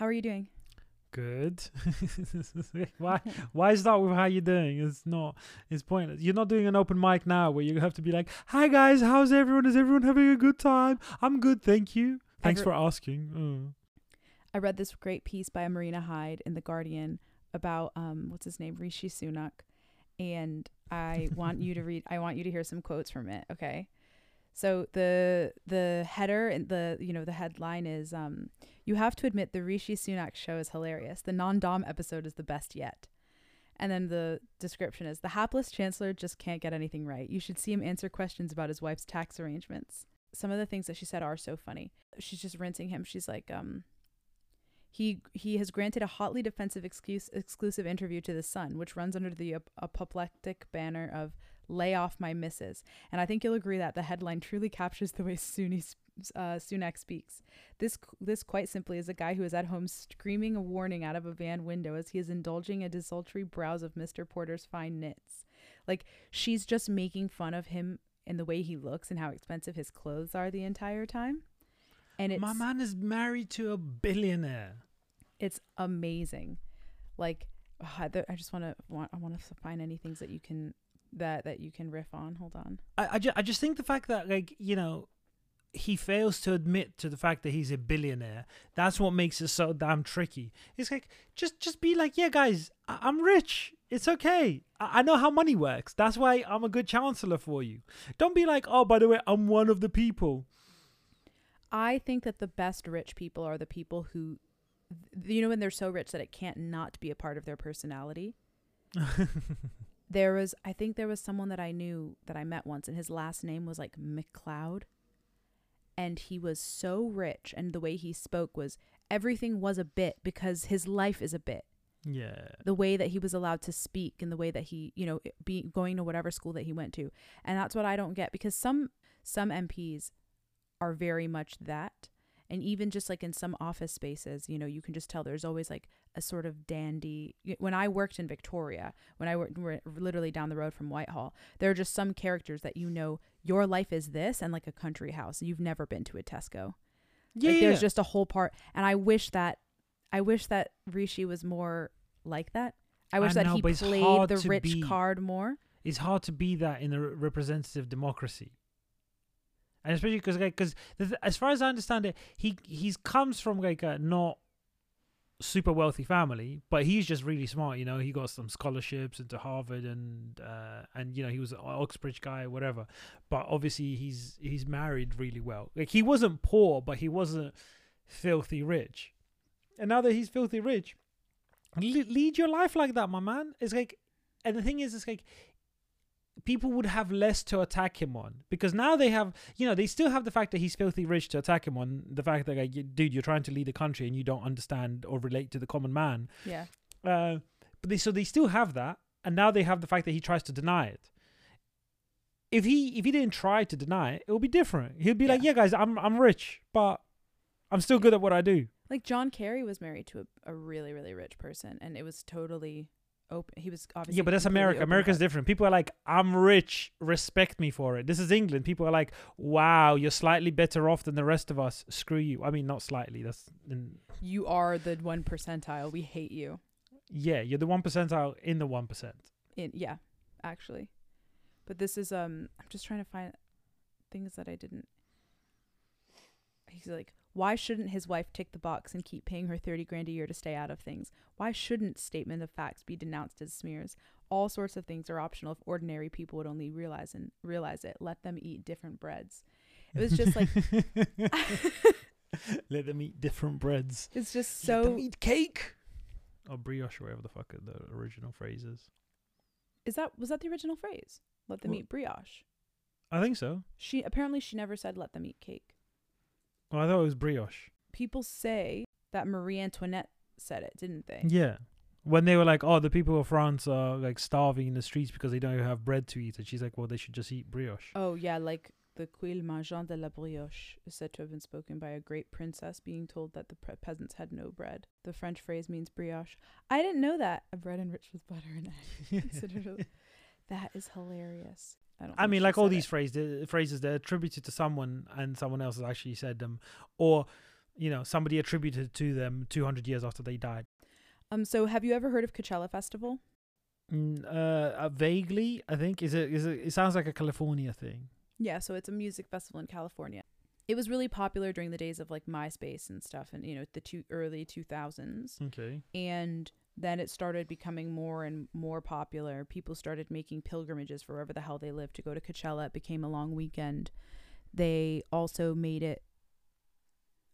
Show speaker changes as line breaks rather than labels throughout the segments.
How are you doing?
Good. why? Why start with how you doing? It's not. It's pointless. You're not doing an open mic now where you have to be like, "Hi guys, how's everyone? Is everyone having a good time? I'm good, thank you. Thanks for asking." Oh.
I read this great piece by Marina Hyde in the Guardian about um what's his name Rishi Sunak, and I want you to read. I want you to hear some quotes from it. Okay, so the the header and the you know the headline is um you have to admit the Rishi Sunak show is hilarious. The non-dom episode is the best yet. And then the description is the hapless chancellor just can't get anything right. You should see him answer questions about his wife's tax arrangements. Some of the things that she said are so funny. She's just rinsing him. She's like, um, he he has granted a hotly defensive excuse, exclusive interview to the Sun, which runs under the ap- apoplectic banner of "Lay off my misses. And I think you'll agree that the headline truly captures the way Sunni, s- uh, Sunak speaks. This this quite simply is a guy who is at home screaming a warning out of a van window as he is indulging a desultory browse of Mr. Porter's fine knits. Like she's just making fun of him and the way he looks and how expensive his clothes are the entire time. And it's
My man is married to a billionaire.
it's amazing like I, I just want to want i want to find any things that you can that that you can riff on. Hold on.
I, I, ju- I just think the fact that like you know he fails to admit to the fact that he's a billionaire that's what makes it so damn tricky. It's like just just be like yeah guys I- i'm rich. It's okay. I-, I know how money works. That's why i'm a good chancellor for you. Don't be like oh by the way i'm one of the people.
I think that the best rich people are the people who you know when they're so rich that it can't not be a part of their personality there was i think there was someone that i knew that i met once and his last name was like mcleod. And he was so rich and the way he spoke was everything was a bit because his life is a bit.
Yeah.
The way that he was allowed to speak and the way that he you know be going to whatever school that he went to. And that's what i don't get because some some mps are very much that and even just like in some office spaces you know you can just tell there's always like a sort of dandy when i worked in victoria when i worked we're literally down the road from whitehall there are just some characters that you know your life is this and like a country house you've never been to a tesco
yeah,
like
yeah.
there's just a whole part and I wish that I wish that Rishi was more like that. I wish
I
that
know,
he played the rich
be.
card more.
it's hard to be that in a representative democracy and especially because like because as far as i understand it he he's comes from like a not super wealthy family but he's just really smart you know? He got some scholarships into harvard and uh and you know he was an oxbridge guy whatever. But obviously he's he's married really well. Like he wasn't poor but he wasn't filthy rich. And now that he's filthy rich lead your life like that my man. It's like and the thing is it's like people would have less to attack him on. Because now they have you know they still have the fact that he's filthy rich to attack him on. The fact that like dude you're trying to lead a country and you don't understand or relate to the common man.
Yeah.
uh, but they so they still have that. And now they have the fact that he tries to deny it. If he if he didn't try to deny it it would be different. He'd be like
Yeah.
yeah guys i'm i'm rich but i'm still good at what i do.
Like John Kerry was married to a, a really really rich person and it was totally open. He was obviously
yeah but that's america. america's
about-
different. People are like i'm rich. Respect me for it. This is england. People are like wow you're slightly better off than the rest of us. Screw you. I mean not slightly. That's in,
You are the one percentile. We hate you.
yeah you're the one percentile in the one percent.
In yeah, actually. But this is um I'm just trying to find things that I didn't. He's like, why shouldn't his wife tick the box and keep paying her 30 grand a year to stay out of things? Why shouldn't statement of facts be denounced as smears? All sorts of things are optional if ordinary people would only realize and realize it. Let them eat different breads. It was just like
let them eat different breads
it's just so
let them eat cake or brioche or whatever the fuck the original phrase is
Is that was that the original phrase? Let them
Well-
eat brioche.
i think so
She apparently she never said let them eat cake.
Well i thought it was brioche
People say that Marie Antoinette said it, didn't they?
Yeah. When they were like, oh, the people of France are like starving in the streets because they don't even have bread to eat. And she's like, well, they should just eat brioche.
Oh yeah, like the quil mangeant de la brioche is said to have been spoken by a great princess being told that the pre- peasants had no bread. The French phrase means brioche. I didn't know that. A bread enriched with butter and egg. That is hilarious. I don't.
I mean, like all these phrases, phrases they're attributed to someone and someone else has actually said them. Or, you know somebody attributed to them 200 years after they died.
Um. So, have you ever heard of Coachella Festival?
Mm, uh, uh, vaguely, I think is it is it. It sounds like a California thing.
Yeah. So it's a music festival in California. It was really popular during the days of like MySpace and stuff, and you know the two early two thousands.
Okay.
and then it started becoming more and more popular. People started making pilgrimages for wherever the hell they lived to go to Coachella. It became a long weekend. They also made it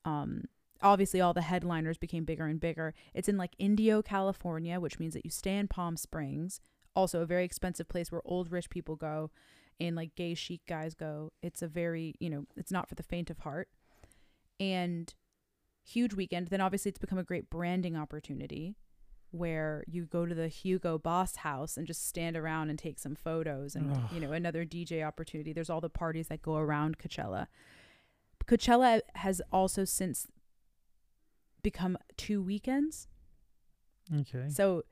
um obviously all the headliners became bigger and bigger. It's in like Indio, California, which means that you stay in Palm Springs, also a very expensive place where old rich people go and like gay chic guys go. It's a very, you know, it's not for the faint of heart. And huge weekend. Then obviously it's become a great branding opportunity where you go to the Hugo Boss house and just stand around and take some photos and
Ugh.
you know another DJ opportunity. There's all the parties that go around Coachella. Coachella has also since become two weekends.
Okay.
So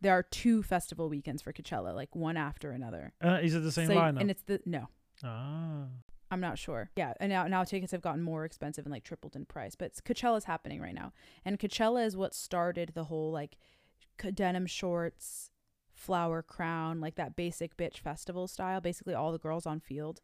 there are two festival weekends for Coachella, like one after another.
Uh, is it the same
So-
lineup?
And it's the no.
ah.
I'm not sure. Yeah, and now now tickets have gotten more expensive and like tripled in price. But Coachella's happening right now, and Coachella is what started the whole like denim shorts, flower crown, like that basic bitch festival style. Basically, all the girls on field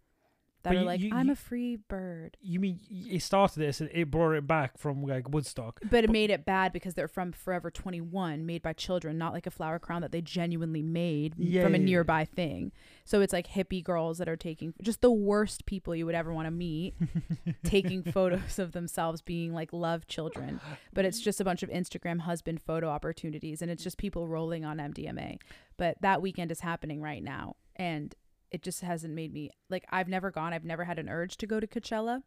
that
But
are
you-
like,
you-
I'm
you-
a free bird.
You mean it started this and it brought it back from like Woodstock?
But it
But-
made it bad because they're from Forever 21, made by children, not like a flower crown that they genuinely made
Yeah,
from a
yeah, yeah.
nearby thing. So it's like hippie girls that are taking just the worst people you would ever want to meet, taking photos of themselves being like love children. But it's just a bunch of Instagram husband photo opportunities and it's just people rolling on MDMA. But that weekend is happening right now. And it just hasn't made me like I've never gone. I've never had an urge to go to Coachella.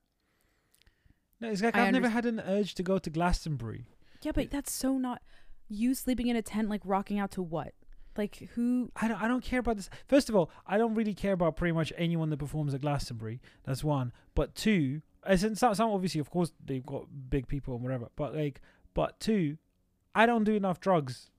No, it's like
I
I've never had an urge to go to Glastonbury.
Yeah, but that's so not you sleeping in a tent like rocking out to what? Like who
I don't, I don't care about this. First of all, I don't really care about pretty much anyone that performs at Glastonbury. That's one. But two, as in some, some obviously, of course, they've got big people and whatever. But like, but two, I don't do enough drugs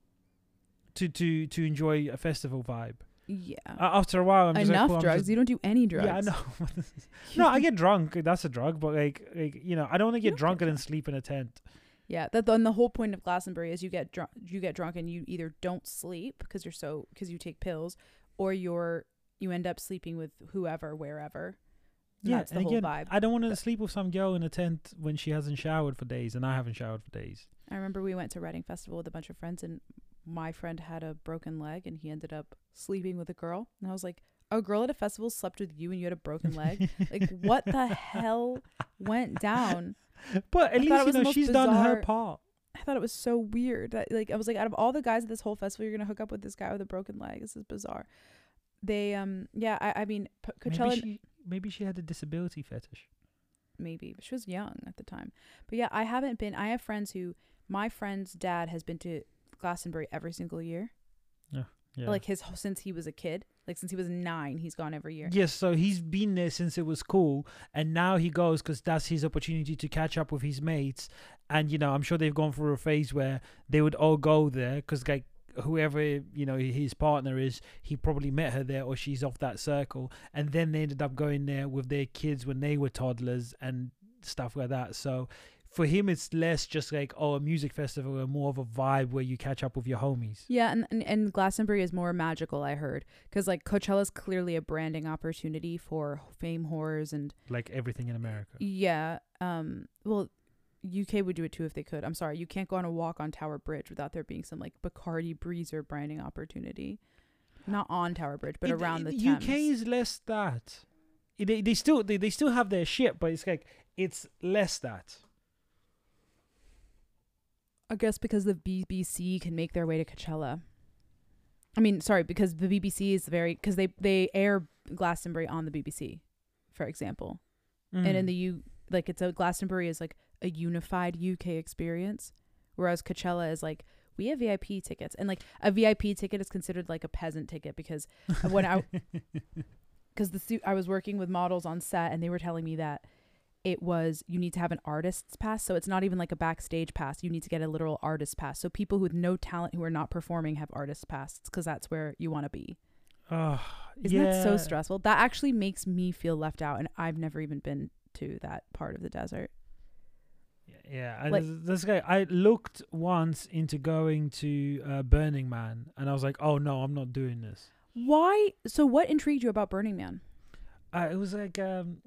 to to to enjoy a festival vibe.
Yeah.
Uh, after a while, I'm just
Enough
like, I'm
drugs.
just-
you don't do any drugs.
Yeah, I know. no, I get drunk. That's a drug. But like, like you know, I don't want to get drunk and then sleep in a tent.
Yeah, that then the whole point of Glastonbury is you get drunk, you get drunk, and you either don't sleep because you're so because you take pills, or you're you end up sleeping with whoever wherever. And
Yeah,
that's the
and
whole
again,
vibe.
I don't want to sleep with some girl in a tent when she hasn't showered for days, and I haven't showered for days.
I remember we went to Reading Festival with a bunch of friends, and my friend had a broken leg, and he ended up sleeping with a girl, and I was like, a girl at a festival slept with you, and you had a broken leg. like, what the hell went down?
But at
it
least you know she's done her part.
I thought it was so weird that like I was like out of all the guys at this whole festival you're gonna hook up with this guy with a broken leg this is bizarre. They um yeah I I mean P- Coachella
Maybe she, maybe she had a disability fetish.
maybe but she was young at the time but yeah I haven't been I have friends who my friend's dad has been to Glastonbury every single year
Yeah. Yeah.
like his since he was a kid like since he was nine he's gone every year
Yes, so he's been there since it was cool, and now he goes because that's his opportunity to catch up with his mates. And you know, I'm sure they've gone through a phase where they would all go there because like whoever you know his partner is, he probably met her there or she's off that circle, and then they ended up going there with their kids when they were toddlers and stuff like that. So. For him, it's less just like oh a music festival and more of a vibe where you catch up with your homies.
yeah and, and and Glastonbury is more magical I heard because like coachella is clearly a branding opportunity for fame whores and
Like everything in America.
Yeah. Um. Well, UK would do it too if they could. I'm sorry, you can't go on a walk on Tower Bridge without there being some like Bacardi Breezer branding opportunity. Not on Tower Bridge, but
It-
around the
it-
Thames.
UK is less that. It- They, they still they, they still have their shit, but it's like it's less that.
I guess because the BBC can make their way to Coachella. I mean, sorry, because the BBC is very because they they air Glastonbury on the BBC, for example, and
Mm.
in the U like it's a Glastonbury is like a unified UK experience, whereas Coachella is like we have VIP tickets, and like a VIP ticket is considered like a peasant ticket because when I because the suit I was working with models on set and they were telling me that it was you need to have an artist's pass so it's not even like a backstage pass you need to get a literal artist pass so people with no talent who are not performing have artist passes because that's where you want to be
Oh,
isn't that so stressful that actually makes me feel left out and I've never even been to that part of the desert
Yeah, Yeah, and
Like-
this, this guy. I looked once into going to uh, Burning Man, and I was like, "Oh no, I'm not doing this."
Why? So, what intrigued you about Burning Man?
Uh, it was like um,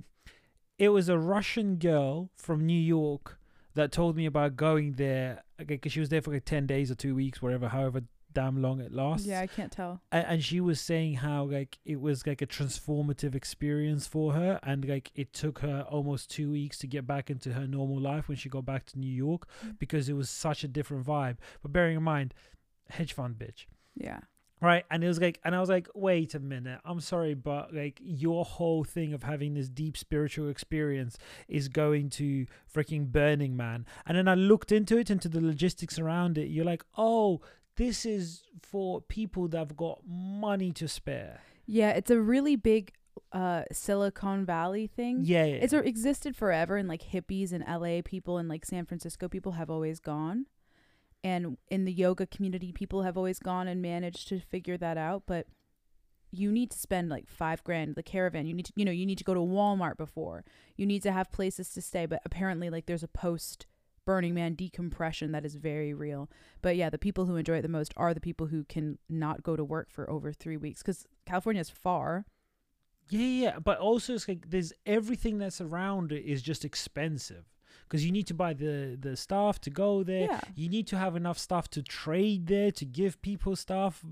it was a Russian girl from New York that told me about going there because she was there for like ten days or two weeks, whatever, however damn long it lasts.
Yeah, I can't tell.
and, and she was saying how like it was like a transformative experience for her and like it took her almost two weeks to get back into her normal life when she got back to new york
Mm.
because it was such a different vibe but bearing in mind hedge fund bitch
Yeah.
Right and it was like and i was like wait a minute i'm sorry but like your whole thing of having this deep spiritual experience is going to freaking burning man and then i looked into it into the logistics around it you're like oh this is for people that have got money to spare
Yeah, it's a really big uh Silicon Valley thing.
yeah, yeah.
It's existed forever and like hippies and LA people and like San Francisco people have always gone. And in the yoga community people have always gone and managed to figure that out, but you need to spend like 5 grand the caravan. You need to you know, you need to go to Walmart before. You need to have places to stay, but apparently like there's a post Burning Man decompression that is very real. But yeah, the people who enjoy it the most are the people who can not go to work for over 3 weeks cuz California is far.
Yeah, yeah, but also it's like there's everything that's around it is just expensive because you need to buy the the stuff to go there.
Yeah.
You need to have enough stuff to trade there to give people stuff,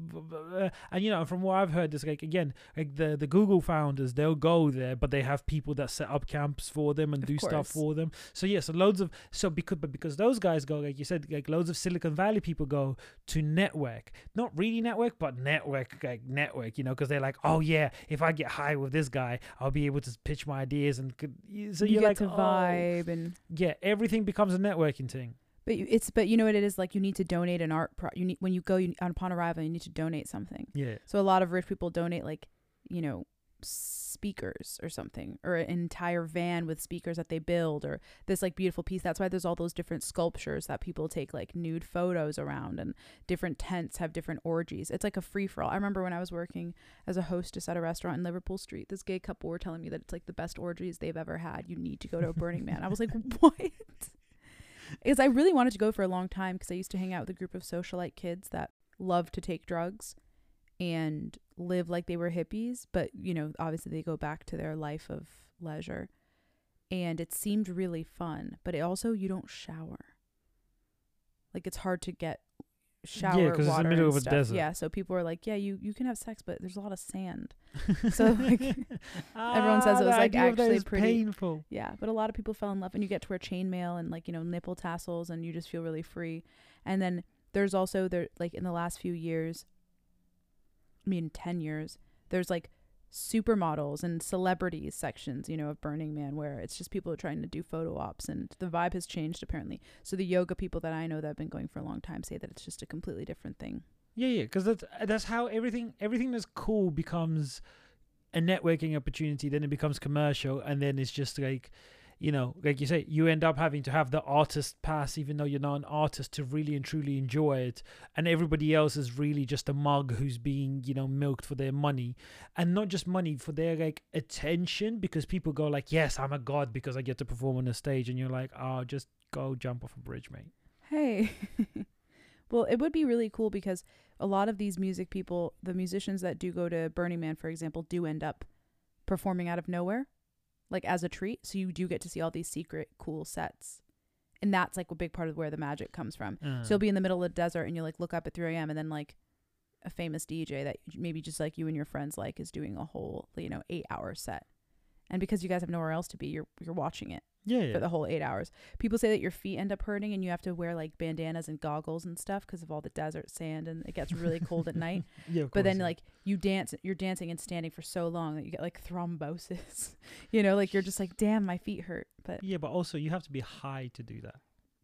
uh, and you know from what I've heard, it's like again like the the Google founders they'll go there, but they have people that set up camps for them and
Of
do stuff for them. So yeah, so loads of so because but because those guys go like you said like loads of Silicon Valley people go to network, not really network, but network like network, you know, because they're like, oh yeah, if I get high with this guy, I'll be able to pitch my ideas and could, so
you
you're
get
like
to
oh.
vibe and
Yeah, everything becomes a networking thing.
But you, it's but you know what it is like. You need to donate an art. Pro- you need when you go you, upon arrival. You need to donate something.
Yeah.
So a lot of rich people donate like you know speakers or something or an entire van with speakers that they build or this like beautiful piece. That's why there's all those different sculptures that people take like nude photos around and different tents have different orgies. It's like a free-for-all. I remember when i was working as a hostess at a restaurant in liverpool street this gay couple were telling me that it's like the best orgies they've ever had. You need to go to a burning man. I was like what? Because I really wanted to go for a long time because I used to hang out with a group of socialite kids that love to take drugs and live like they were hippies, but you know, obviously they go back to their life of leisure. And it seemed really fun, but it also you don't shower. Like it's hard to get shower
'cause it's the middle of a
stuff.
desert.
Yeah, so people are like, "Yeah, you you can have sex, but there's a lot of sand." So, like, everyone says it
Ah,
was, like,
idea of that
actually pretty-
painful.
Yeah, but a lot of people fell in love, and you get to wear chainmail and like you know nipple tassels, and you just feel really free. And then there's also there like in the last few years, I mean ten years, there's like supermodels and celebrities sections, you know, of Burning Man where it's just people trying to do photo ops, and the vibe has changed apparently. So the yoga people that I know that have been going for a long time say that it's just a completely different thing.
Yeah, yeah, because that's that's how everything everything that's cool becomes a networking opportunity. Then it becomes commercial, and then it's just like, you know, like you say, you end up having to have the artist pass, even though you're not an artist, to really and truly enjoy it. And everybody else is really just a mug who's being, you know, milked for their money, and not just money for their like attention. Because people go like, yes, I'm a god because I get to perform on a stage, and you're like, oh, just go jump off a bridge, mate.
Hey. well, it would be really cool because a lot of these music people, the musicians that do go to Burning Man, for example, do end up performing out of nowhere, like as a treat. So you do get to see all these secret, cool sets. And that's like a big part of where the magic comes from.
Uh,
So you'll be in the middle of the desert and you like look up at 3 a.m. and then like a famous DJ that maybe just like you and your friends like is doing a whole, you know, eight hour set. And because you guys have nowhere else to be, you're you're watching it
yeah, yeah.
for the whole eight hours. People say that your feet end up hurting and you have to wear like bandanas and goggles and stuff because of all the desert sand and it gets really cold at night.
yeah, of
But then like you dance, you're dancing and standing for so long that you get like thrombosis. you know, like you're just like, damn, my feet hurt. But
Yeah, but also you have to be high to do that.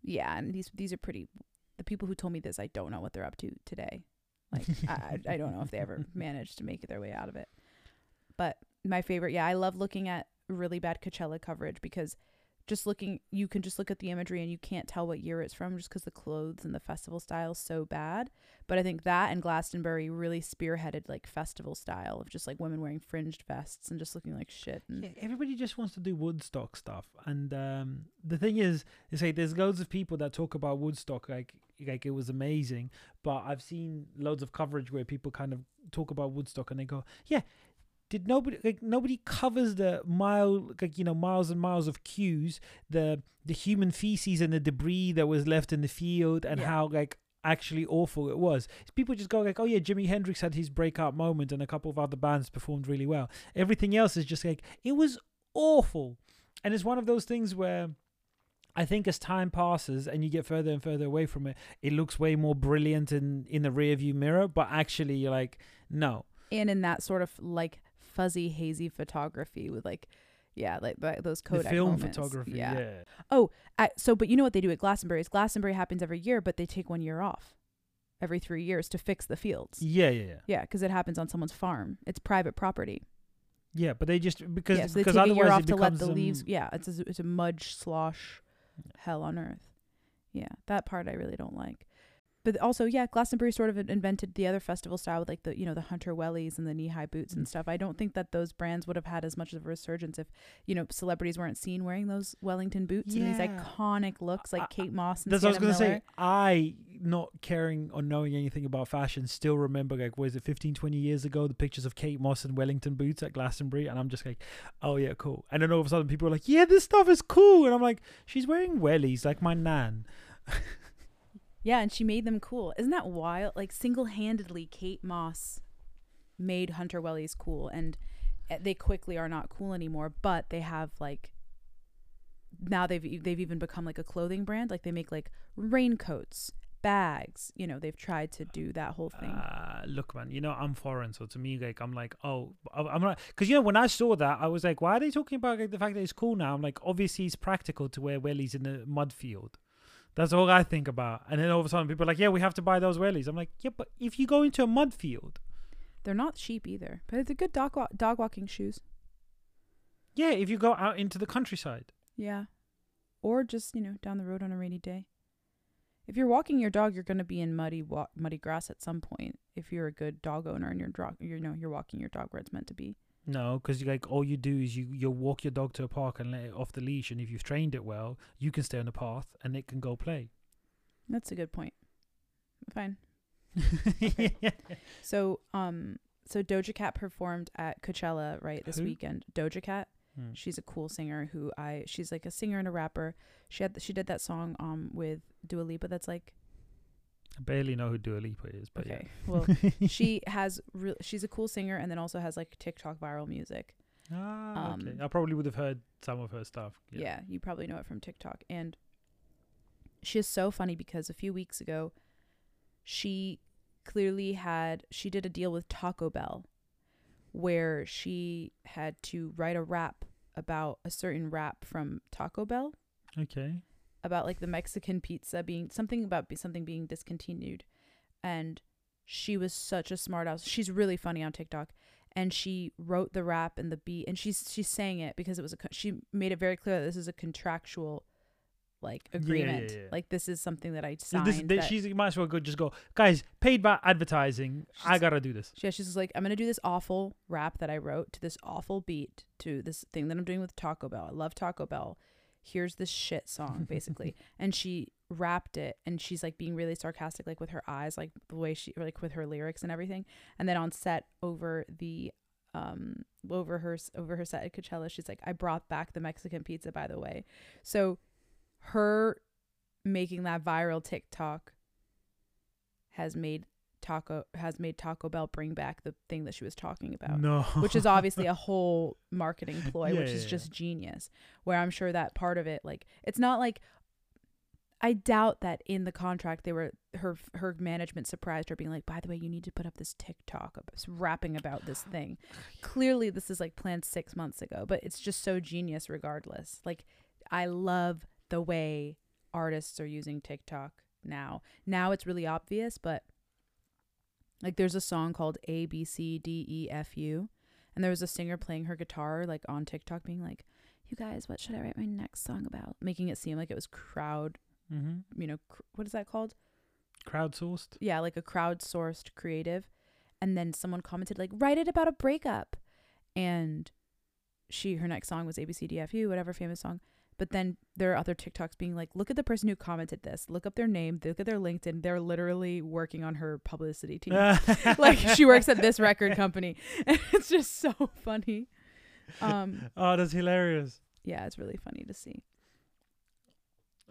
yeah, and these these are pretty. The people who told me this, I don't know what they're up to today. Like I I I don't know if they ever managed to make their way out of it. But my favorite, yeah, I love looking at really bad Coachella coverage because just looking you can just look at the imagery and you can't tell what year it's from just because the clothes and the festival style is so bad but i think that and glastonbury really spearheaded like festival style of just like women wearing fringed vests and just looking like shit
Yeah, everybody just wants to do Woodstock stuff, and um, the thing is, is like there's loads of people that talk about Woodstock like like it was amazing, but I've seen loads of coverage where people kind of talk about Woodstock and they go, yeah. Did nobody like nobody covers the mile like you know miles and miles of queues the the human feces and the debris that was left in the field and
Yeah.
how like actually awful it was. People just go like, oh yeah, Jimi Hendrix had his breakout moment and a couple of other bands performed really well. Everything else is just like it was awful, and it's one of those things where. I think as time passes and you get further and further away from it, it looks way more brilliant in in the rear view mirror. But actually, you're like, no,
and in that sort of like fuzzy hazy photography with like yeah like th- those
the
Kodak
film
moments.
photography,
yeah.
yeah.
I, so but you know what they do at Glastonbury is Glastonbury happens every year but they take one year off every 3 years to fix the fields
Yeah, yeah, yeah.
yeah because it happens on someone's farm it's private property
Yeah, but they just because
yeah, so they
because
take a year off to let the leaves
um,
yeah it's a, it's a mudge slosh hell on earth yeah that part I really don't like but also yeah Glastonbury sort of invented the other festival style with like the you know the hunter wellies and the knee high boots and
Mm.
stuff I don't think that those brands would have had as much of a resurgence if you know celebrities weren't seen wearing those Wellington boots and these iconic looks like
I-
Kate Moss and
That's what I was gonna say. I, not caring or knowing anything about fashion, still remember like was it 15, 20 years ago the pictures of Kate Moss and Wellington boots at Glastonbury, and I'm just like, oh yeah, cool. And then all of a sudden people are like, yeah, this stuff is cool, and I'm like, she's wearing wellies like my nan.
Yeah, and she made them cool. Isn't that wild? Like single-handedly, Kate Moss made Hunter Wellies cool, and uh, they quickly are not cool anymore. But they have like now they've they've even become like a clothing brand. Like they make like raincoats, bags. You know, they've tried to do that whole thing.
Uh, look, man, you know I'm foreign, so to me, like I'm like, oh, I'm not, because you know when I saw that, I was like, why are they talking about like the fact that it's cool now? I'm like, obviously it's practical to wear wellies in the mud field. That's all I think about. And then all of a sudden people are like, yeah, we have to buy those wellies. I'm like, yeah, but if you go into a mud field,
They're not cheap either, but they're good dog wa- dog walking shoes.
yeah, if you go out into the countryside,
Yeah, or just you know down the road on a rainy day. If you're walking your dog, you're going to be in muddy wa- muddy grass at some point. If you're a good dog owner and you're dog, you know you're walking your dog where it's meant to be.
No, because like all you do is you you walk your dog to a park and let it off the leash, and if you've trained it well, you can stay on the path and it can go play.
That's a good point. Fine. So um so Doja Cat performed at Coachella right this
Who?
weekend. Doja Cat,
Hmm.
she's a cool singer who I she's like a singer and a rapper. She had she did that song um with Dua Lipa that's like
I barely know who Dua Lipa is, but
okay. Well, she has re- she's a cool singer and then also has like TikTok viral music.
Ah, okay.
Um,
I probably would have heard some of her stuff.
Yeah. you probably know it from TikTok. And she is so funny because a few weeks ago, she clearly had, she did a deal with Taco Bell where she had to write a rap about a certain rap from Taco Bell
Okay.
About like the Mexican pizza being something about be, something being discontinued. And she was such a smart ass. She's really funny on TikTok. And she wrote the rap and the beat, and she's she sang it because it was a. She made it very clear that this is a contractual, like
Yeah, yeah,
agreement.
yeah.
Like this is something that I signed.
this, this,
that-
she's you might as well go just go, guys. Paid by advertising. I gotta do this.
Yeah, she's like, I'm gonna do this awful rap that I wrote to this awful beat to this thing that I'm doing with Taco Bell. I love Taco Bell. Here's this shit song, basically. and she rapped it and she's like being really sarcastic, like with her eyes, like the way she like with her lyrics and everything. And then on set over the um over her over her set at Coachella, she's like, I brought back the Mexican pizza, by the way. So her making that viral TikTok has made Taco has made Taco Bell bring back the thing that she was talking about.
No.
Which is obviously a whole marketing ploy,
Yeah,
which is
yeah.
just genius. Where I'm sure that part of it, like, it's not like I doubt that in the contract they were her her management surprised her, being like, "By the way, you need to put up this TikTok of us rapping about this thing." Clearly, this is like planned six months ago, but it's just so genius, regardless. Like, I love the way artists are using TikTok now. Now it's really obvious, but like there's a song called A B C D E F U and there was a singer playing her guitar like on TikTok being like, you guys, what should I write my next song about? Making it seem like it was crowd,
Mm-hmm.
you know, cr- what is that called?
Crowdsourced.
Yeah, like a crowdsourced creative. And then someone commented like, write it about a breakup. And she, her next song was ABCDFU, whatever famous song. But then there are other TikToks being like, look at the person who commented this. Look up their name. Look at their LinkedIn. They're literally working on her publicity team. like she works at this record company. And it's just so funny. Um,
Oh, that's hilarious.
yeah, it's really funny to see.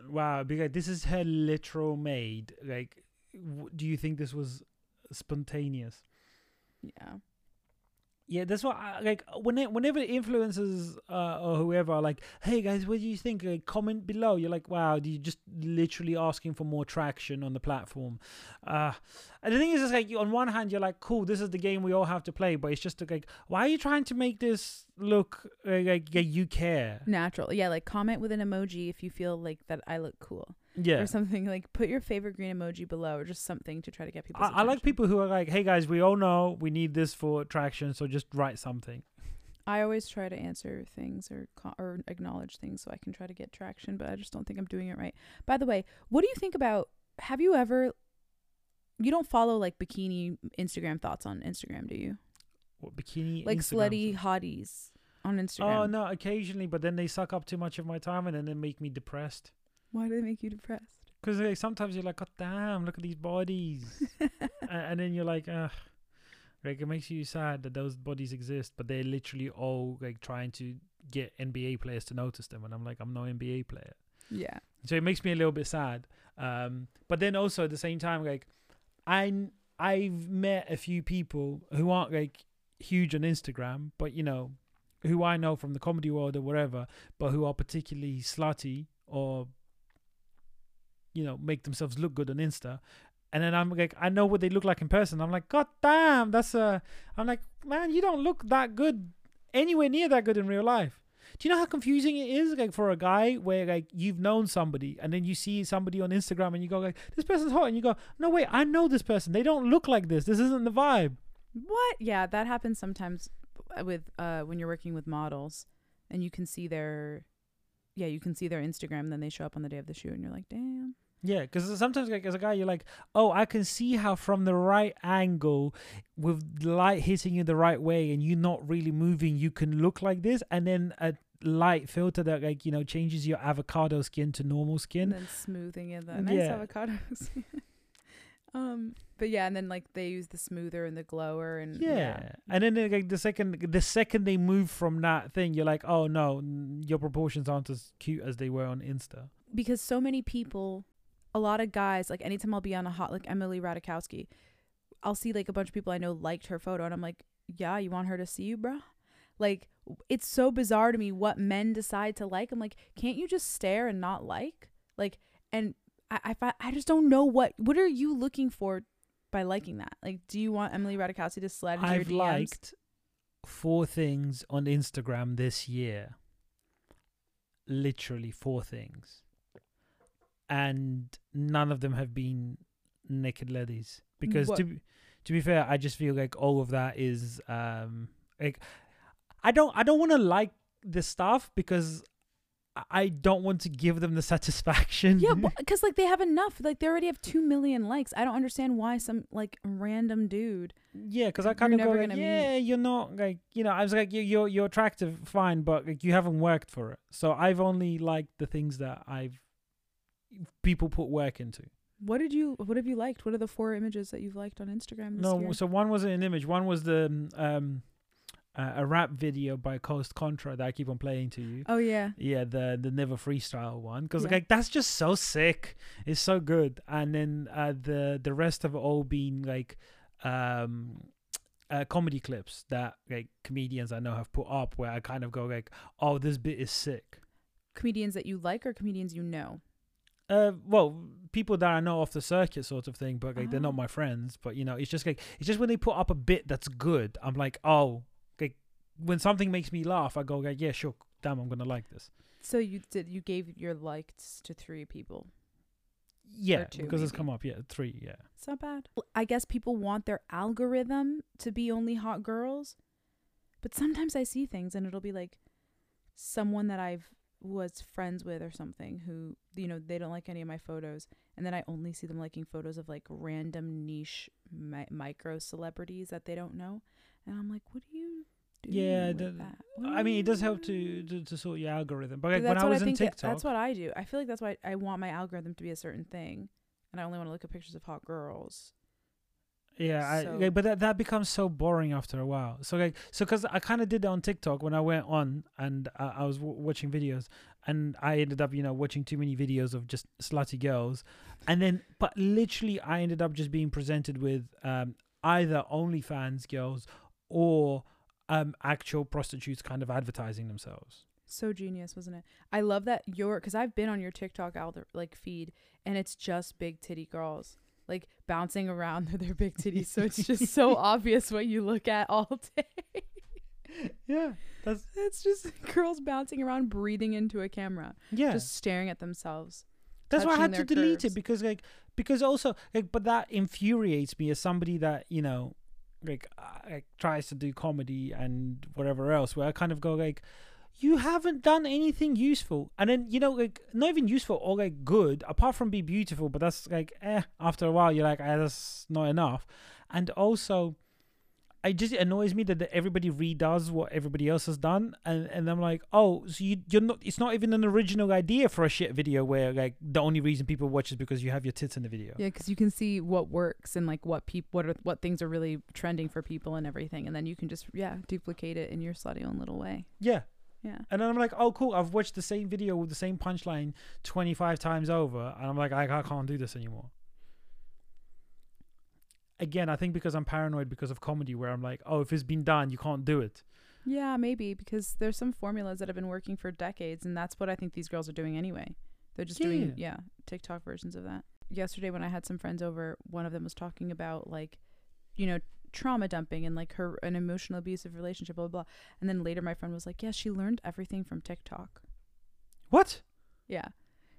Wow, because this is her literal maid. Like, w- do you think this was spontaneous?
Yeah.
Yeah, that's I, like when it, whenever influencers uh, or whoever are like, "Hey guys, what do you think?" Like, comment below. You're like, "Wow, you're just literally asking for more traction on the platform." Uh, and the thing is, it's like on one hand, you're like, "Cool, this is the game we all have to play," but it's just like, why are you trying to make this look uh, like yeah, you care?
Natural. Yeah, like comment with an emoji if you feel like that I look cool.
Yeah,
Or something like put your favorite green emoji below or just something to try to get people.
I, I like people who are like, "Hey guys, we all know we need this for traction, so just write something."
I always try to answer things or co- or acknowledge things so I can try to get traction, but I just don't think I'm doing it right. By the way, what do you think about have you ever you don't follow like bikini Instagram thots on Instagram, do you?
What bikini?
Like
Instagram
slutty
stuff?
hotties on Instagram.
Oh no, occasionally, but then they suck up too much of my time, and then they make me depressed.
Why do they make you depressed?
Because like, sometimes you're like, God damn, look at these bodies, and, and then you're like, ugh. Like it makes you sad that those bodies exist, but they're literally all like trying to get NBA players to notice them, and I'm like, I'm no NBA player.
yeah.
So it makes me a little bit sad. Um, but then also at the same time, like I I've met a few people who aren't like huge on Instagram, but you know, who I know from the comedy world or whatever, but who are particularly slutty or you know make themselves look good on Insta. And then I'm like, I know what they look like in person. I'm like, God damn, that's a. I'm like, man, you don't look that good, anywhere near that good in real life. Do you know how confusing it is, like for a guy where like you've known somebody and then you see somebody on Instagram and you go like, this person's hot, and you go, no wait, I know this person. They don't look like this. This isn't the vibe.
What? Yeah, that happens sometimes with uh when you're working with models and you can see their yeah, you can see their Instagram then they show up on the day of the shoot and you're like, "Damn."
Yeah, because sometimes like as a guy, you're like, oh, I can see how from the right angle, with light hitting you the right way, and you not really moving, you can look like this, and then a light filter that like you know changes your avocado skin to normal
And
skin.
then smoothing it the nice
Yeah.
avocados. um but yeah, and then like they use the smoother and the glower and
Yeah. and then like the second the second they move from that thing, you're like, oh no, your proportions aren't as cute as they were on Insta.
because so many people a lot of guys like anytime i'll be on a hot like emily ratajkowski i'll see like a bunch of people i know liked her photo and i'm like yeah you want her to see you bruh like it's so bizarre to me what men decide to like i'm like can't you just stare and not like like and i i, I just don't know what what are you looking for by liking that like do you want emily ratajkowski to slide into
I've
your DMs?
liked four things on Instagram this year. Literally four things. And none of them have been naked ladies. Because
What-
to be, to be fair, I just feel like all of that is um like I don't I don't want to like this stuff because I- don't want to give them the satisfaction.
Yeah, because like they have enough. Like they already have two million likes. I don't understand why some like random dude.
Yeah, because I kind of go, like,
gonna meet-
yeah, you're not like, you know, I was like, you, you're you're attractive, fine, but like you haven't worked for it. So I've only liked the things that I've people put work into.
What did you? What have you liked? What are the four images that you've liked on Instagram
No,
year?
so one was an image, one was the um, um uh, a rap video by Coast Contra that I keep on playing to you.
oh yeah,
Yeah, the the never freestyle one because
Yeah.
like that's just so sick. It's so good. And then uh, the the rest of it all being like um uh, comedy clips that like comedians I know have put up where I kind of go like, oh, this bit is sick.
comedians that you like or comedians you know.
Uh, well, people that I know off the circuit, sort of thing, but like they're
Ah.
not my friends. But you know, it's just like it's just when they put up a bit that's good, I'm like, oh, when something makes me laugh, I go like, yeah, sure, damn, I'm gonna like this.
So you did. You gave your likes to three people.
Yeah,
two,
because it's come up. Yeah, three. Yeah.
It's not bad. I guess people want their algorithm to be only hot girls, but sometimes I see things and it'll be like someone that I've was friends with or something who you know they don't like any of my photos and then I only see them liking photos of like random niche mi- micro celebrities that they don't know and I'm like what do you
Yeah, the- I mean, it does help to, to to sort your algorithm. But like when I was on
think it-
TikTok,
that's what I do I feel like that's why I want my algorithm to be a certain thing and I only want to look at pictures of hot girls
Yeah, I,
So-
like, but that that becomes so boring after a while. So like, so because I kind of did that on TikTok when I went on and I, I was w- watching videos, and I ended up, you know, watching too many videos of just slutty girls, and then, but literally, I ended up just being presented with um, either OnlyFans girls or um, actual prostitutes, kind of advertising themselves.
So genius, wasn't it? I love that your because I've been on your TikTok alder, like feed, and it's just big titty girls like bouncing around with their big titties. So it's just so obvious what you look at all day.
Yeah, that's
it's just girls bouncing around, breathing into a camera,
yeah.
just staring at themselves.
That's why I had to delete
curves.
it because like because also like but that infuriates me as somebody that you know like like tries to do comedy and whatever else where I kind of go like you haven't done anything useful. And then you know like not even useful or like good apart from be beautiful but that's like eh after a while you're like eh, that's not enough. And also it just annoys me that everybody redoes what everybody else has done, and and I'm like, oh, so you you're not. It's not even an original idea for a shit video where like the only reason people watch is because you have your tits in the video.
Yeah, because you can see what works and like what people, what are what things are really trending for people and everything, and then you can just yeah duplicate it in your slutty own little way.
Yeah.
Yeah.
And then I'm like, oh, cool. I've watched the same video with the same punchline 25 times over, and I'm like, I, I can't do this anymore. Again, I think because I'm paranoid because of comedy, where I'm like, oh, if it's been done, you can't do it.
Yeah, maybe because there's some formulas that have been working for decades, and that's what I think these girls are doing anyway. They're just doing yeah TikTok versions of that. Yesterday, when I had some friends over, one of them was talking about like, you know, trauma dumping and like her an emotional abusive relationship, blah blah. blah. And then later, my friend was like, yeah, she learned everything from TikTok.
What?
Yeah.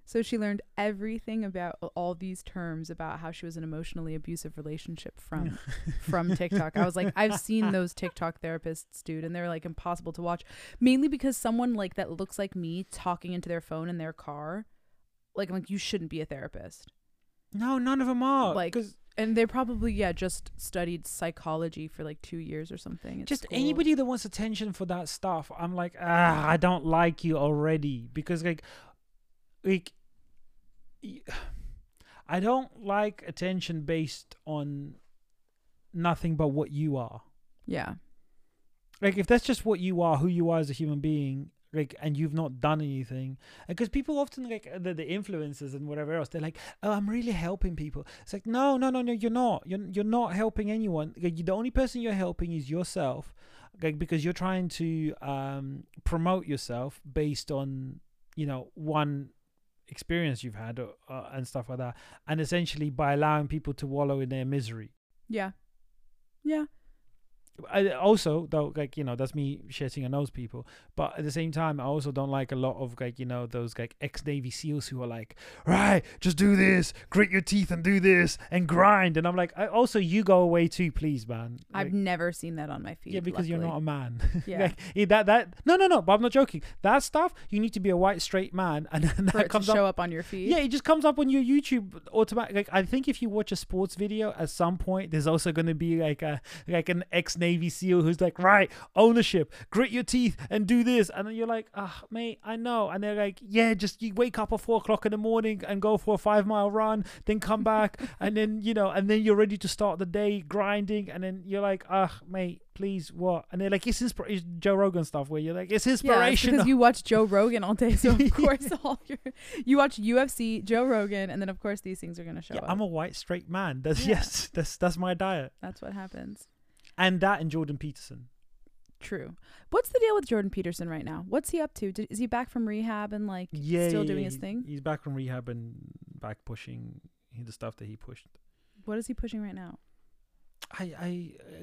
So she learned everything about all these terms about how she was in an emotionally abusive relationship from from TikTok. I was like, I've seen those TikTok therapists, dude, and they're like impossible to watch. Mainly because someone like that looks like me talking into their phone in their car, like I'm like you shouldn't be a therapist.
No, none of them are.
Like, And they probably yeah just studied psychology for like two years or something.
just
school.
anybody that wants attention for that stuff, I'm like, ah, I don't like you already because like, like, I don't like attention based on nothing but what you are.
Yeah.
Like, if that's just what you are, who you are as a human being, like, and you've not done anything, because people often like the, the influencers and whatever else, they're like, oh, I'm really helping people. It's like, no, no, no, no, you're not. You're you're not helping anyone. Like, the only person you're helping is yourself, like because you're trying to um promote yourself based on you know one experience you've had or, uh, and stuff like that, and essentially by allowing people to wallow in their misery.
Yeah. Yeah.
I also though like you know that's me shitting on those people but at the same time i also don't like a lot of like you know those like ex-navy seals who are like right just do this grit your teeth and do this and grind and i'm like I, also you go away too please man
I've never seen that on my feed.
yeah because you're not a man
Yeah.
like that that no no no but i'm not joking that stuff you need to be a white straight man and then that
it
comes
show
up
up on your feed.
yeah, it just comes up on your YouTube automatic. Like I think if you watch a sports video, at some point there's also going to be like a like an ex Navy SEAL who's like, right, ownership, grit your teeth and do this, and then you're like, ah, mate, I know, and they're like, yeah, just you wake up at four o'clock in the morning and go for a five mile run, then come back, and then you know, and then you're ready to start the day grinding, and then you're like, ah, mate. Please, what? And they're like, it's, inspir- it's Joe Rogan stuff where you're like, it's
Yeah, it's because you watch Joe Rogan all day, so of course all your you watch UFC, Joe Rogan, and then of course these things are gonna show
yeah,
up.
I'm a white straight man. That's
Yeah.
yes, that's that's my diet.
That's what happens.
And that and Jordan Peterson.
True. What's the deal with Jordan Peterson right now? What's he up to? Did, is he back from rehab and like
Yeah,
still
yeah,
doing
yeah,
his thing?
He's back from rehab and back pushing the stuff that he pushed.
What is he pushing right now?
I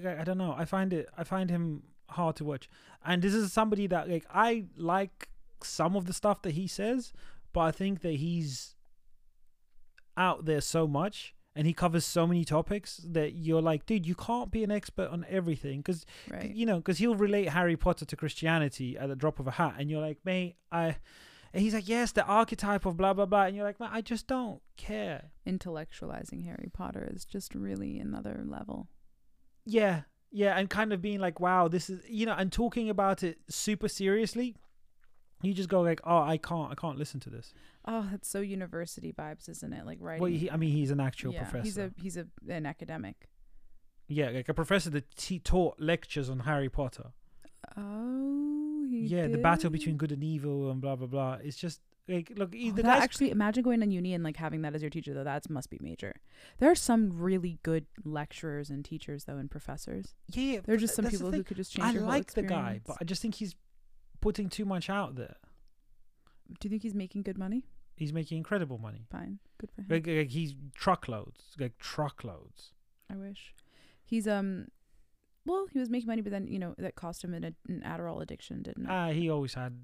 I I don't know. I find it I find him hard to watch. And this is somebody that like I like some of the stuff that he says, but I think that he's out there so much and he covers so many topics that you're like, dude, you can't be an expert on everything because
Right.
you know because he'll relate Harry Potter to Christianity at the drop of a hat, and you're like, mate, I. And he's like, yes, the archetype of blah blah blah, and you're like, man, I just don't care.
Intellectualizing Harry Potter is just really another level.
Yeah, yeah, and kind of being like, wow, this is you know, and talking about it super seriously. You just go like, oh, I can't, I can't listen to this.
Oh, that's so university vibes, isn't it? Like writing.
Well, he, I mean, he's an actual
yeah,
professor.
he's a he's a an academic.
yeah, like a professor that he taught lectures on Harry Potter.
Oh,
yeah, the battle between good and evil and blah blah blah. It's just like, look,
Oh,
the
that
guy's
actually imagine going to uni and like having that as your teacher though. That must be major. There are some really good lecturers and teachers though, and professors.
yeah, yeah,
There are just some people who could just change
I like the guy, but I just think he's putting too much out there.
Do you think he's making good money?
He's making incredible money.
Fine, good for him.
Like, like he's truckloads, like truckloads.
I wish. He's um, well, he was making money, but then you know that cost him an, an Adderall addiction, didn't it?
Ah, he always had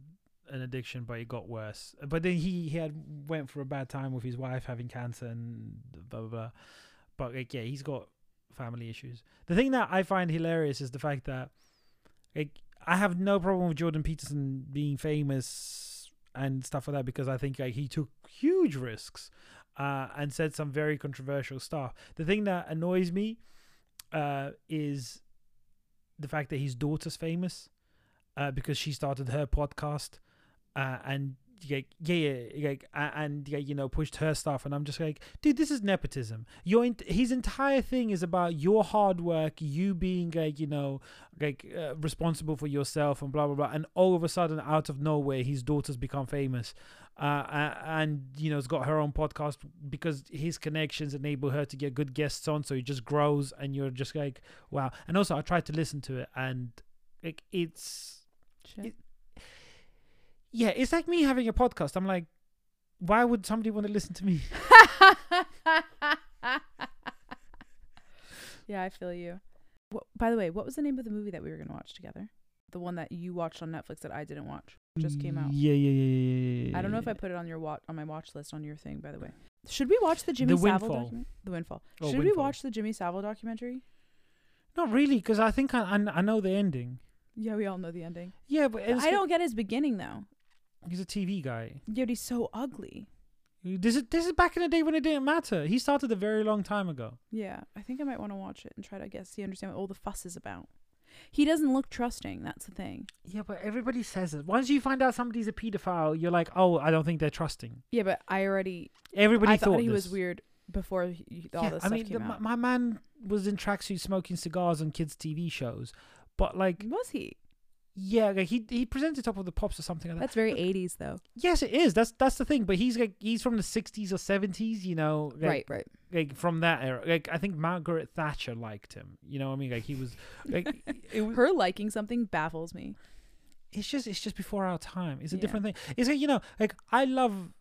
an addiction, but it got worse. But then he he had went for a bad time with his wife having cancer and blah blah blah. But like, yeah, he's got family issues. The thing that I find hilarious is the fact that like I have no problem with Jordan Peterson being famous and stuff like that because I think like he took huge risks uh, and said some very controversial stuff. The thing that annoys me uh, is the fact that his daughter's famous uh, because she started her podcast uh, and like yeah, yeah like and you know pushed her stuff and I'm just like dude this is nepotism. Your his entire thing is about your hard work you being like you know like uh, responsible for yourself and blah blah blah and all of a sudden out of nowhere his daughter's become famous. Uh, and you know has got her own podcast because his connections enable her to get good guests on so it just grows and you're just like wow. And also I tried to listen to it and like it's it- yeah it's like me having a podcast I'm like why would somebody want to listen to me
yeah, I feel you. Wh- by the way, what was the name of the movie that we were gonna watch together? The one that you watched on Netflix that I didn't watch. Just came out.
yeah yeah yeah yeah, yeah,
I don't know if I put it on your watch on my watch list on your thing. By the way, should we watch the Jimmy
The
Savile
Windfall.
document? The Windfall.
Oh,
should we watch the Jimmy Savile documentary?
not really because I think I, I I know the ending
Yeah, we all know the ending.
yeah but
I don't get his beginning though.
He's a TV guy
Yet he's so ugly.
this is this is back in the day when it didn't matter he started a very long time ago
Yeah, I think I might want to watch it and try to I guess see understand what all the fuss is about. He doesn't look trusting. That's the thing.
Yeah, but everybody says it. Once you find out somebody's a pedophile, you're like, oh, I don't think they're trusting.
Yeah, but I already
Everybody
I thought he was weird before he, all
yeah,
this
I
stuff
mean,
came
the, my,
out.
my man was in tracksuit smoking cigars on kids' TV shows, but like,
was he?
Yeah, like he he presented Top of the Pops or something like that.
That's very 80s though.
yes, it is. That's that's the thing. But he's like he's from the '60s or '70s, you know, like,
right, right.
Like from that era. Like I think Margaret Thatcher liked him. You know what I mean? Like he was like it was,
Her liking something baffles me.
it's just it's just before our time. It's a
Yeah.
different thing. It's like you know, like I love.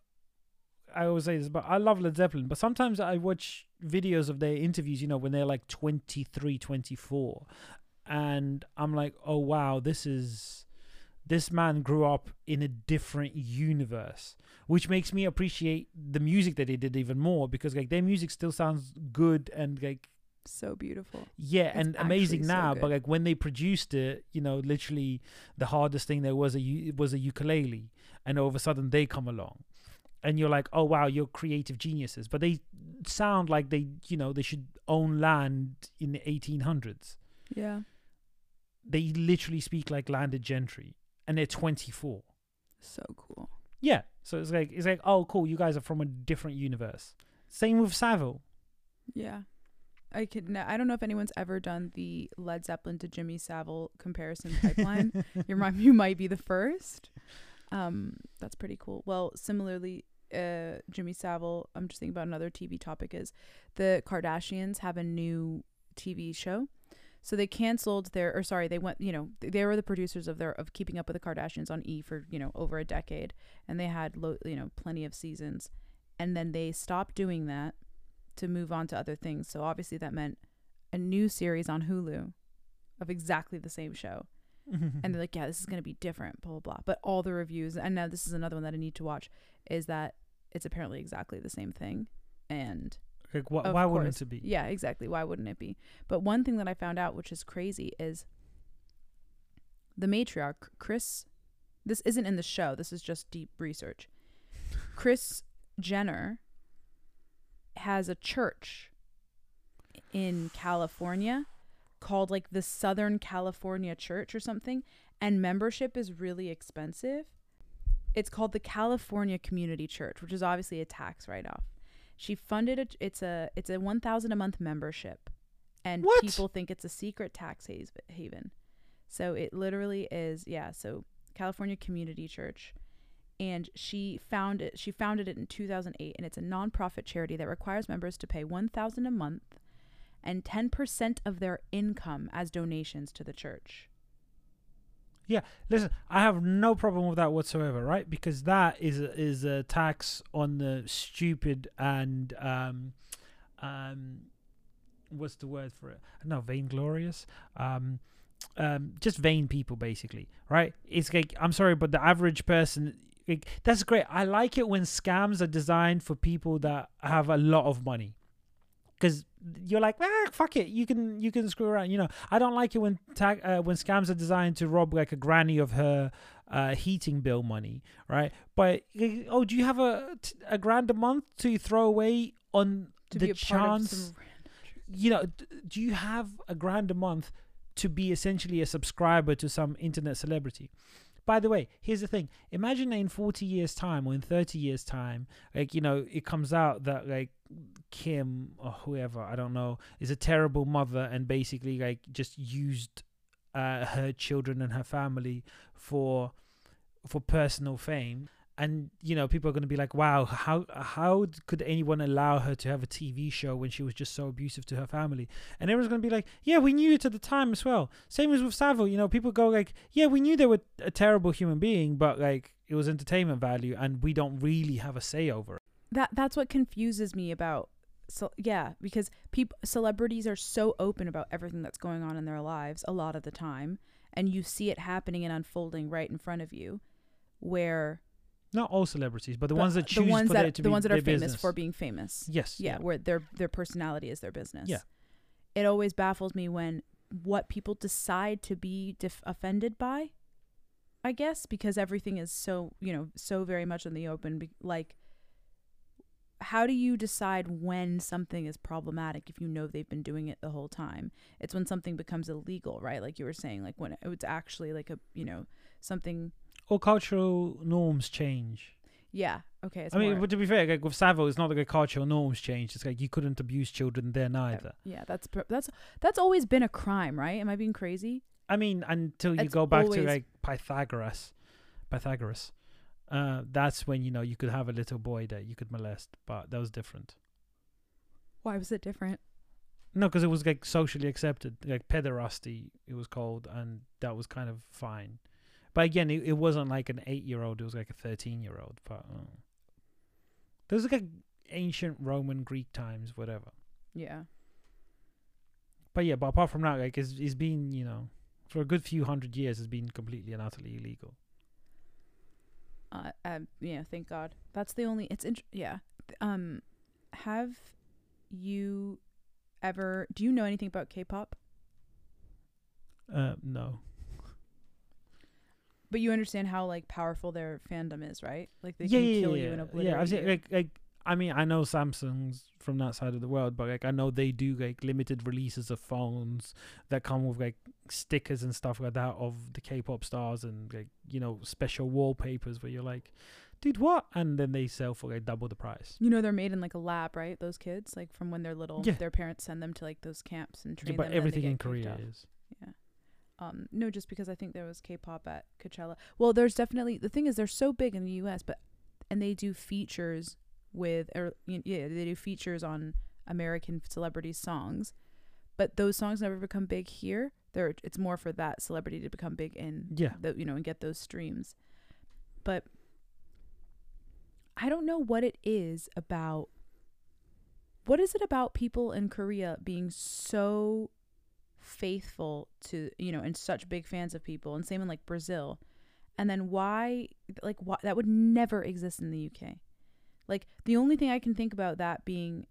I always say this, but I love Led Zeppelin. But sometimes I watch videos of their interviews. You know, when they're like 23, 24, and I'm like, oh wow, this is this man grew up in a different universe, which makes me appreciate the music that they did even more because like their music still sounds good and like
So beautiful.
yeah,
It's
and amazing
actually so
now. but like when they produced it, you know, literally the hardest thing there was a was a ukulele, and all of a sudden they come along, and you're like, oh wow, you're creative geniuses. But they sound like they, you know, they should own land in the 1800s.
Yeah.
They literally speak like landed gentry, and they're 24.
So cool.
Yeah, so it's like it's like, oh cool, you guys are from a different universe. Same with Savile.
Yeah. I could I don't know if anyone's ever done the Led Zeppelin to Jimmy Savile comparison pipeline. you might you might be the first. Um that's pretty cool. Well, similarly uh Jimmy Savile, I'm just thinking about another TV topic is the Kardashians have a new TV show. So they canceled their or sorry, they went, you know, they were the producers of their of Keeping Up with the Kardashians on E for, you know, over a decade and they had lo- you know, plenty of seasons. And then they stopped doing that to move on to other things. So obviously that meant a new series on Hulu of exactly the same show. And they're like, yeah, this is going to be different, blah, blah, blah. But all the reviews, and now this is another one that I need to watch, is that it's apparently exactly the same thing. And
Like, wh- why wouldn't it be?
Yeah, exactly. Why wouldn't it be? But one thing that I found out, which is crazy, is the matriarch, Kris. This isn't in the show. This is just deep research. Kris Jenner has a church in California called like the Southern California Church or something, and membership is really expensive. It's called the California Community Church, which is obviously a tax write-off. She funded a it's a it's a 1000 a month membership and
What?
people think it's a secret tax haven. So it literally is yeah, so California Community Church and she found it she founded it in 2008 and it's a nonprofit charity that requires members to pay 1000 a month and 10% of their income as donations to the church.
Yeah, listen, I have no problem with that whatsoever, right? Because that is a, is a tax on the stupid and um, um, what's the word for it? No, vainglorious. Um, um, just vain people, basically, right? It's like I'm sorry, but the average person. Like, that's great. I like it when scams are designed for people that have a lot of money because you're like, ah, fuck it, you can you can screw around. You know, I don't like it when tag uh, when scams are designed to rob like a granny of her uh, heating bill money, right? But uh, oh, do you have a a grand a month to throw away on
To
the
be a part of
chance? you know, do you have a grand a month to be essentially a subscriber to some internet celebrity? By the way, here's the thing. Imagine in 40 years' time or in 30 years' time, like, you know, it comes out that, like, Kim or whoever, I don't know, is a terrible mother and basically, like, just used uh, her children and her family for for personal fame and you know people are going to be like wow how how could anyone allow her to have a tv show when she was just so abusive to her family? And everyone's going to be like yeah we knew it at the time as well. Same as with Savile you know people go like yeah we knew they were a terrible human being but like it was entertainment value and we don't really have a say over it.
That that's what confuses me about so yeah because people celebrities are so open about everything that's going on in their lives a lot of the time and you see it happening and unfolding right in front of you where
not all celebrities but the
but
ones that choose
the ones
for
that
it to
the ones that are famous
business.
for being famous.
Yes.
Yeah, where their their personality is their business.
Yeah.
it always baffles me when what people decide to be offended by i guess because everything is so you know so very much in the open be- like how do you decide when something is problematic if you know they've been doing it the whole time? It's when something becomes illegal right? Like you were saying like when it's actually like a you know something
or cultural norms change
yeah okay it's
I mean,
more-
but to be fair, like with Savile, it's not like a cultural norms change. It's like you couldn't abuse children there neither.
yeah that's that's that's always been a crime right am i being crazy
I mean, until you
It's
go back to like Pythagoras, Pythagoras, uh, that's when you know you could have a little boy that you could molest, but that was different.
why was it different
No, because it was like socially accepted, like pederasty, it was called, and that was kind of fine. But again, it, it wasn't like an eight-year-old; it was like a thirteen-year-old. But uh, those are like ancient Roman, Greek times, whatever.
yeah
But yeah, but apart from that, like it's, it's been you know for a good few hundred years, it's been completely and utterly illegal.
uh, um, yeah, thank God. That's the only. It's int- yeah. Um, have you ever? Do you know anything about K-pop?
Uh, no.
But you understand how like powerful their fandom is, right? Like they
yeah,
can
yeah,
kill
yeah,
you and
yeah.
obliterate
Yeah, I've seen
you.
like like I mean I know Samsung's from that side of the world, but like I know they do like limited releases of phones that come with like stickers and stuff like that of the K-pop stars and like you know special wallpapers where you're like, dude, what? And then they sell for like double the price.
you know they're made in like a lab, right? Those kids, like from when they're little,
Yeah.
their parents send them to like those camps and
Yeah,
train
but
then they
everything in Korea is.
Um, no, just because I think there was K-pop at Coachella. Well, there's definitely the thing is they're so big in the U.S., but and they do features with or yeah they do features on American celebrities' songs, but those songs never become big here. They're it's more for that celebrity to become big in
Yeah.
the you know and get those streams, but I don't know what it is about. What is it about people in Korea being so faithful to you know and such big fans of people and same in like brazil and then why like why that would never exist in the uk like the only thing i can think about that being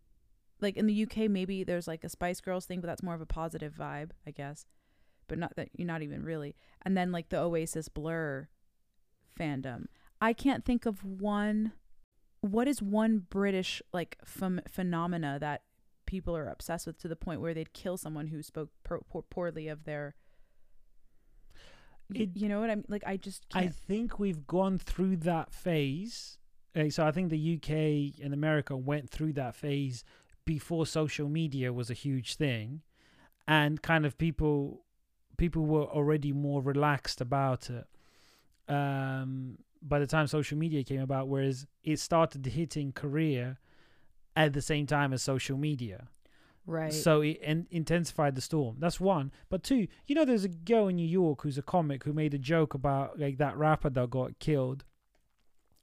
like in the UK maybe there's like a Spice Girls thing, but that's more of a positive vibe, I guess. But not that you're not even really. And then like the Oasis Blur fandom. I can't think of one what is one British like phem- phenomena that people are obsessed with to the point where they'd kill someone who spoke po- po- poorly of their
It-
you know what I mean? Like I just
I
can't.
think we've gone through that phase. Uh, so I think the UK and America went through that phase before social media was a huge thing, and kind of people people were already more relaxed about it. Um, by the time social media came about, whereas it started hitting Korea at the same time as social media.
right.
So it in- intensified the storm. That's one. But two, you know, there's a girl in New York who's a comic who made a joke about like that rapper that got killed.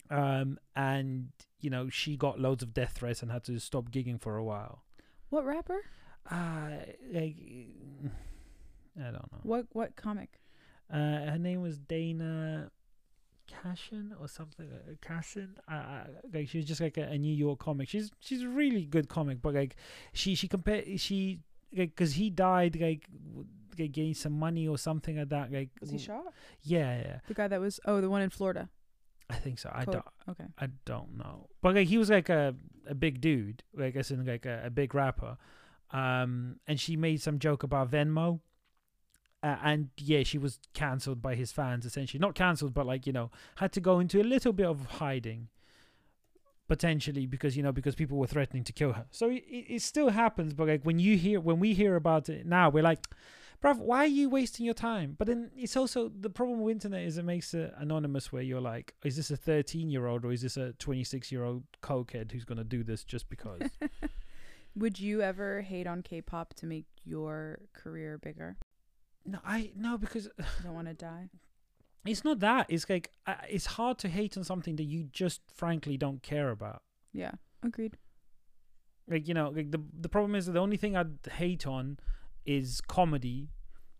Um, and you know, she got loads of death threats and had to stop gigging for a while.
what rapper?
Uh, like, I don't know.
What what comic?
Uh, her name was Dana Cashin or something. Uh, Cashin. Uh, like she was just like a, a New York comic. She's she's a really good comic, but like she she compared she like because he died like getting some money or something like that. Like
Was he shot?
Yeah, yeah.
The guy that was oh the one in Florida.
I think so. I don't.
Okay.
I don't know. But like he was like a a big dude, like as in like a, a big rapper. Um, and she made some joke about Venmo. Uh, and yeah, she was cancelled by his fans essentially. Not cancelled, but like you know, had to go into a little bit of hiding. Potentially because you know because people were threatening to kill her. So it, it still happens, but like when you hear when we hear about it now, we're like, bruv, why are you wasting your time? But then it's also the problem with internet is it makes it anonymous where you're like, is this a 13 year old or is this a 26 year old cokehead who's gonna do this just because?
Would you ever hate on K-pop to make your career bigger?
No, I no because
You don't want to die.
it's not that. It's like uh, it's hard to hate on something that you just frankly don't care about.
Yeah, agreed.
Like you know, like the the problem is that the only thing I'd hate on is comedy,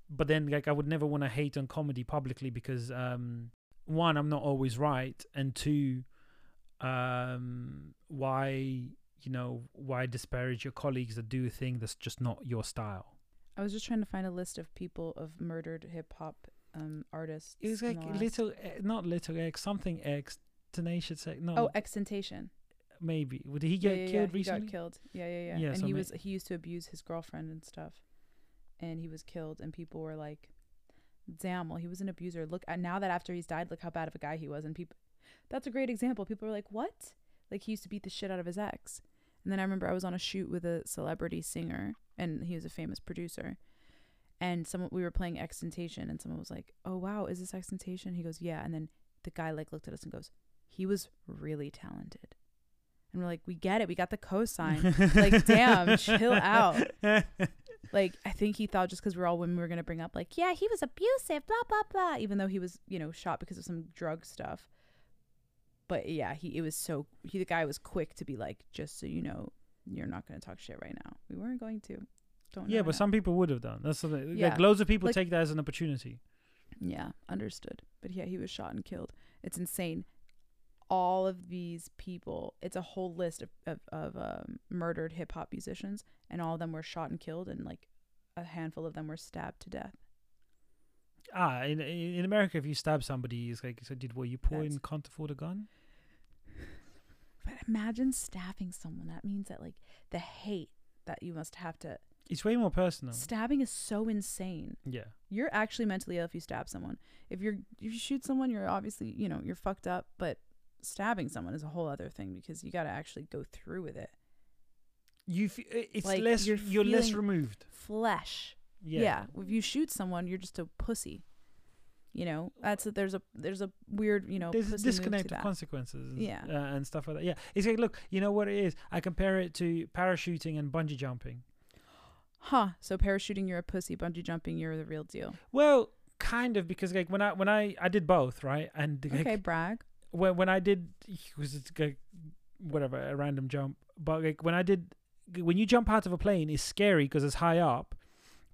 but then like I would never want to hate on comedy publicly because um one I'm not always right and two um why you know why disparage your colleagues that do a thing that's just not your style.
I was just trying to find a list of people of murdered hip hop um artists.
It was like little eh, not little X something X tenacious X no
Oh, XXXTentacion.
maybe did he
Yeah,
get
yeah, yeah,
killed
he
recently?
got killed. Yeah, yeah, yeah.
Yeah,
and
so
he was he used to abuse his girlfriend and stuff, and he was killed. And people were like, "Damn, well, he was an abuser. Look, at now that after he's died, look how bad of a guy he was." And people, that's a great example. People were like, "What?" Like he used to beat the shit out of his ex. And then I remember I was on a shoot with a celebrity singer, and he was a famous producer. And someone we were playing XXXTentacion, and someone was like, "Oh wow, is this XXXTentacion?" He goes, "Yeah." And then the guy like looked at us and goes, "He was really talented." And we're like, "We get it. We got the cosign." Like, damn, chill out. like I think he thought just because we're all women, we were gonna bring up like, yeah, he was abusive, blah blah blah. Even though he was, you know, shot because of some drug stuff. But yeah, he it was so he the guy was quick to be like, just so you know, you're not gonna talk shit right now. We weren't going to. Don't.
Yeah, but some people would have done. That's the.
Yeah.
Like loads of people
Like-
take that as an opportunity.
Yeah, understood. But yeah, he was shot and killed. It's insane. All of these people, it's a whole list of, of, of um, murdered hip hop musicians, and all of them were shot and killed, and like a handful of them were stabbed to death.
Ah, in in America, if you stab somebody, it's like, so did what you poor
That's-
and can't afford a gun?
But imagine stabbing someone. That means that like the hate that you must have to.
It's way more personal.
Stabbing is so insane.
yeah,
You're actually mentally ill if you stab someone. If you're if you shoot someone, you're obviously you know you're fucked up. But stabbing someone is a whole other thing because you got to actually go through with it.
you. F- i- it's
Like,
less.
you're
You're, less removed.
Flesh.
Yeah.
Yeah. If you shoot someone, you're just a pussy. You know, that's a, there's a there's a weird you know
There's a disconnect of consequences.
Yeah.
uh, and stuff like that. Yeah, it's like, look, you know what it is? I compare it to parachuting and bungee jumping.
Huh. So parachuting, you're a pussy. Bungee jumping, you're the real deal.
Well, kind of because like when I when I I did both, right? And like,
Okay, brag.
when when I did was it like whatever a random jump, but like when I did when you jump out of a plane, it's scary because it's high up,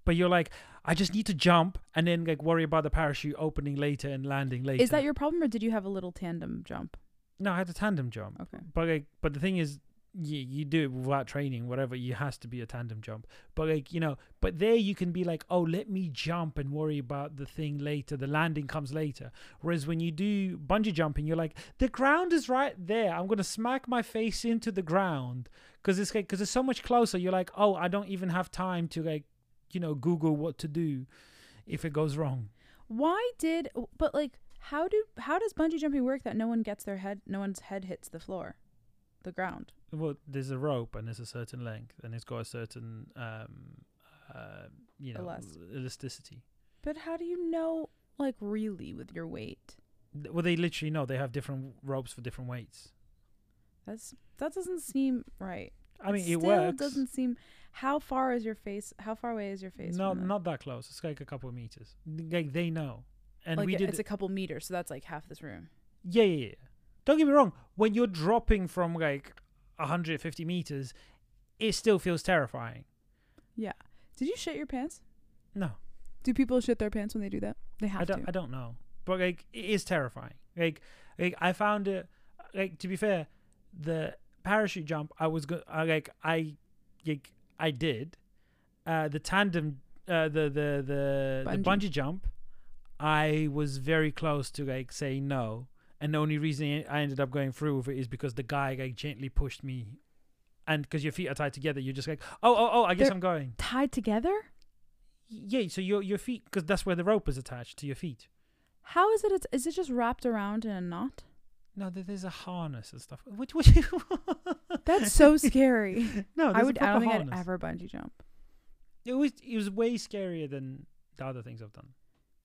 but you're like I just need to jump and then like worry about the parachute opening later and landing later.
Is that your problem, or did you have a little tandem jump?
no? I had a tandem jump,
Okay.
but like but the thing is you, you do it without training, whatever. You has to be a tandem jump. But like you know, but there you can be like, oh, let me jump and worry about the thing later. The landing comes later. Whereas when you do bungee jumping, you're like, the ground is right there. I'm gonna smack my face into the ground because it's like because it's so much closer. You're like, oh, I don't even have time to like, you know, Google what to do if it goes wrong.
Why did but like how do how does bungee jumping work that no one gets their head no one's head hits the floor, the ground?
Well, there's a rope and there's a certain length and it's got a certain um, uh, you know,
Elas-
elasticity.
But how do you know like really with your weight?
Well, they literally know they have different ropes for different weights.
That's that doesn't seem right.
I mean, it
Still
works.
doesn't seem. How far is your face? How far away is your face?
No, not that close. It's like a couple of meters. Like they know, and
like
we
it-
did.
it's a couple meters, so that's like half this room.
yeah, yeah, yeah. Don't get me wrong. When you're dropping from like 150 meters, it still feels terrifying.
Yeah. Did you shit your pants?
No,
Do people shit their pants when they do that? They have
I don't.
to.
I don't know, but like it is terrifying. Like, like I found it. Like to be fair, the parachute jump I was go- I, like I, like I did. Uh, the tandem, uh, the the the the
Bungee.
bungee jump, I was very close to like saying no, and the only reason I ended up going through with it is because the guy like gently pushed me, and because your feet are tied together, you're just like, oh oh oh, I guess
They're-
I'm going.
Tied together?
Yeah, so your your feet, because that's where the rope is attached to your feet.
How is it? It's, is it just wrapped around in a knot?
No, there- there's a harness and stuff. What? What? You
That's so scary.
no,
I
there's
would. I
proper
don't think
harness.
I'd ever bungee jump.
It was. It was way scarier than the other things I've done.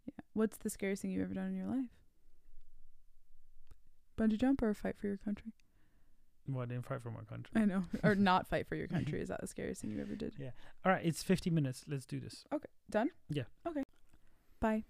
Yeah. What's the scariest thing you've ever done in your life? Bungee jump or fight for your country?
Well, I didn't fight for my country.
I know. or not fight for your country. Is that the scariest thing you ever did? Yeah.
All right, it's 50 minutes. Let's do this. Okay.
Done?
Yeah.
Okay. Bye.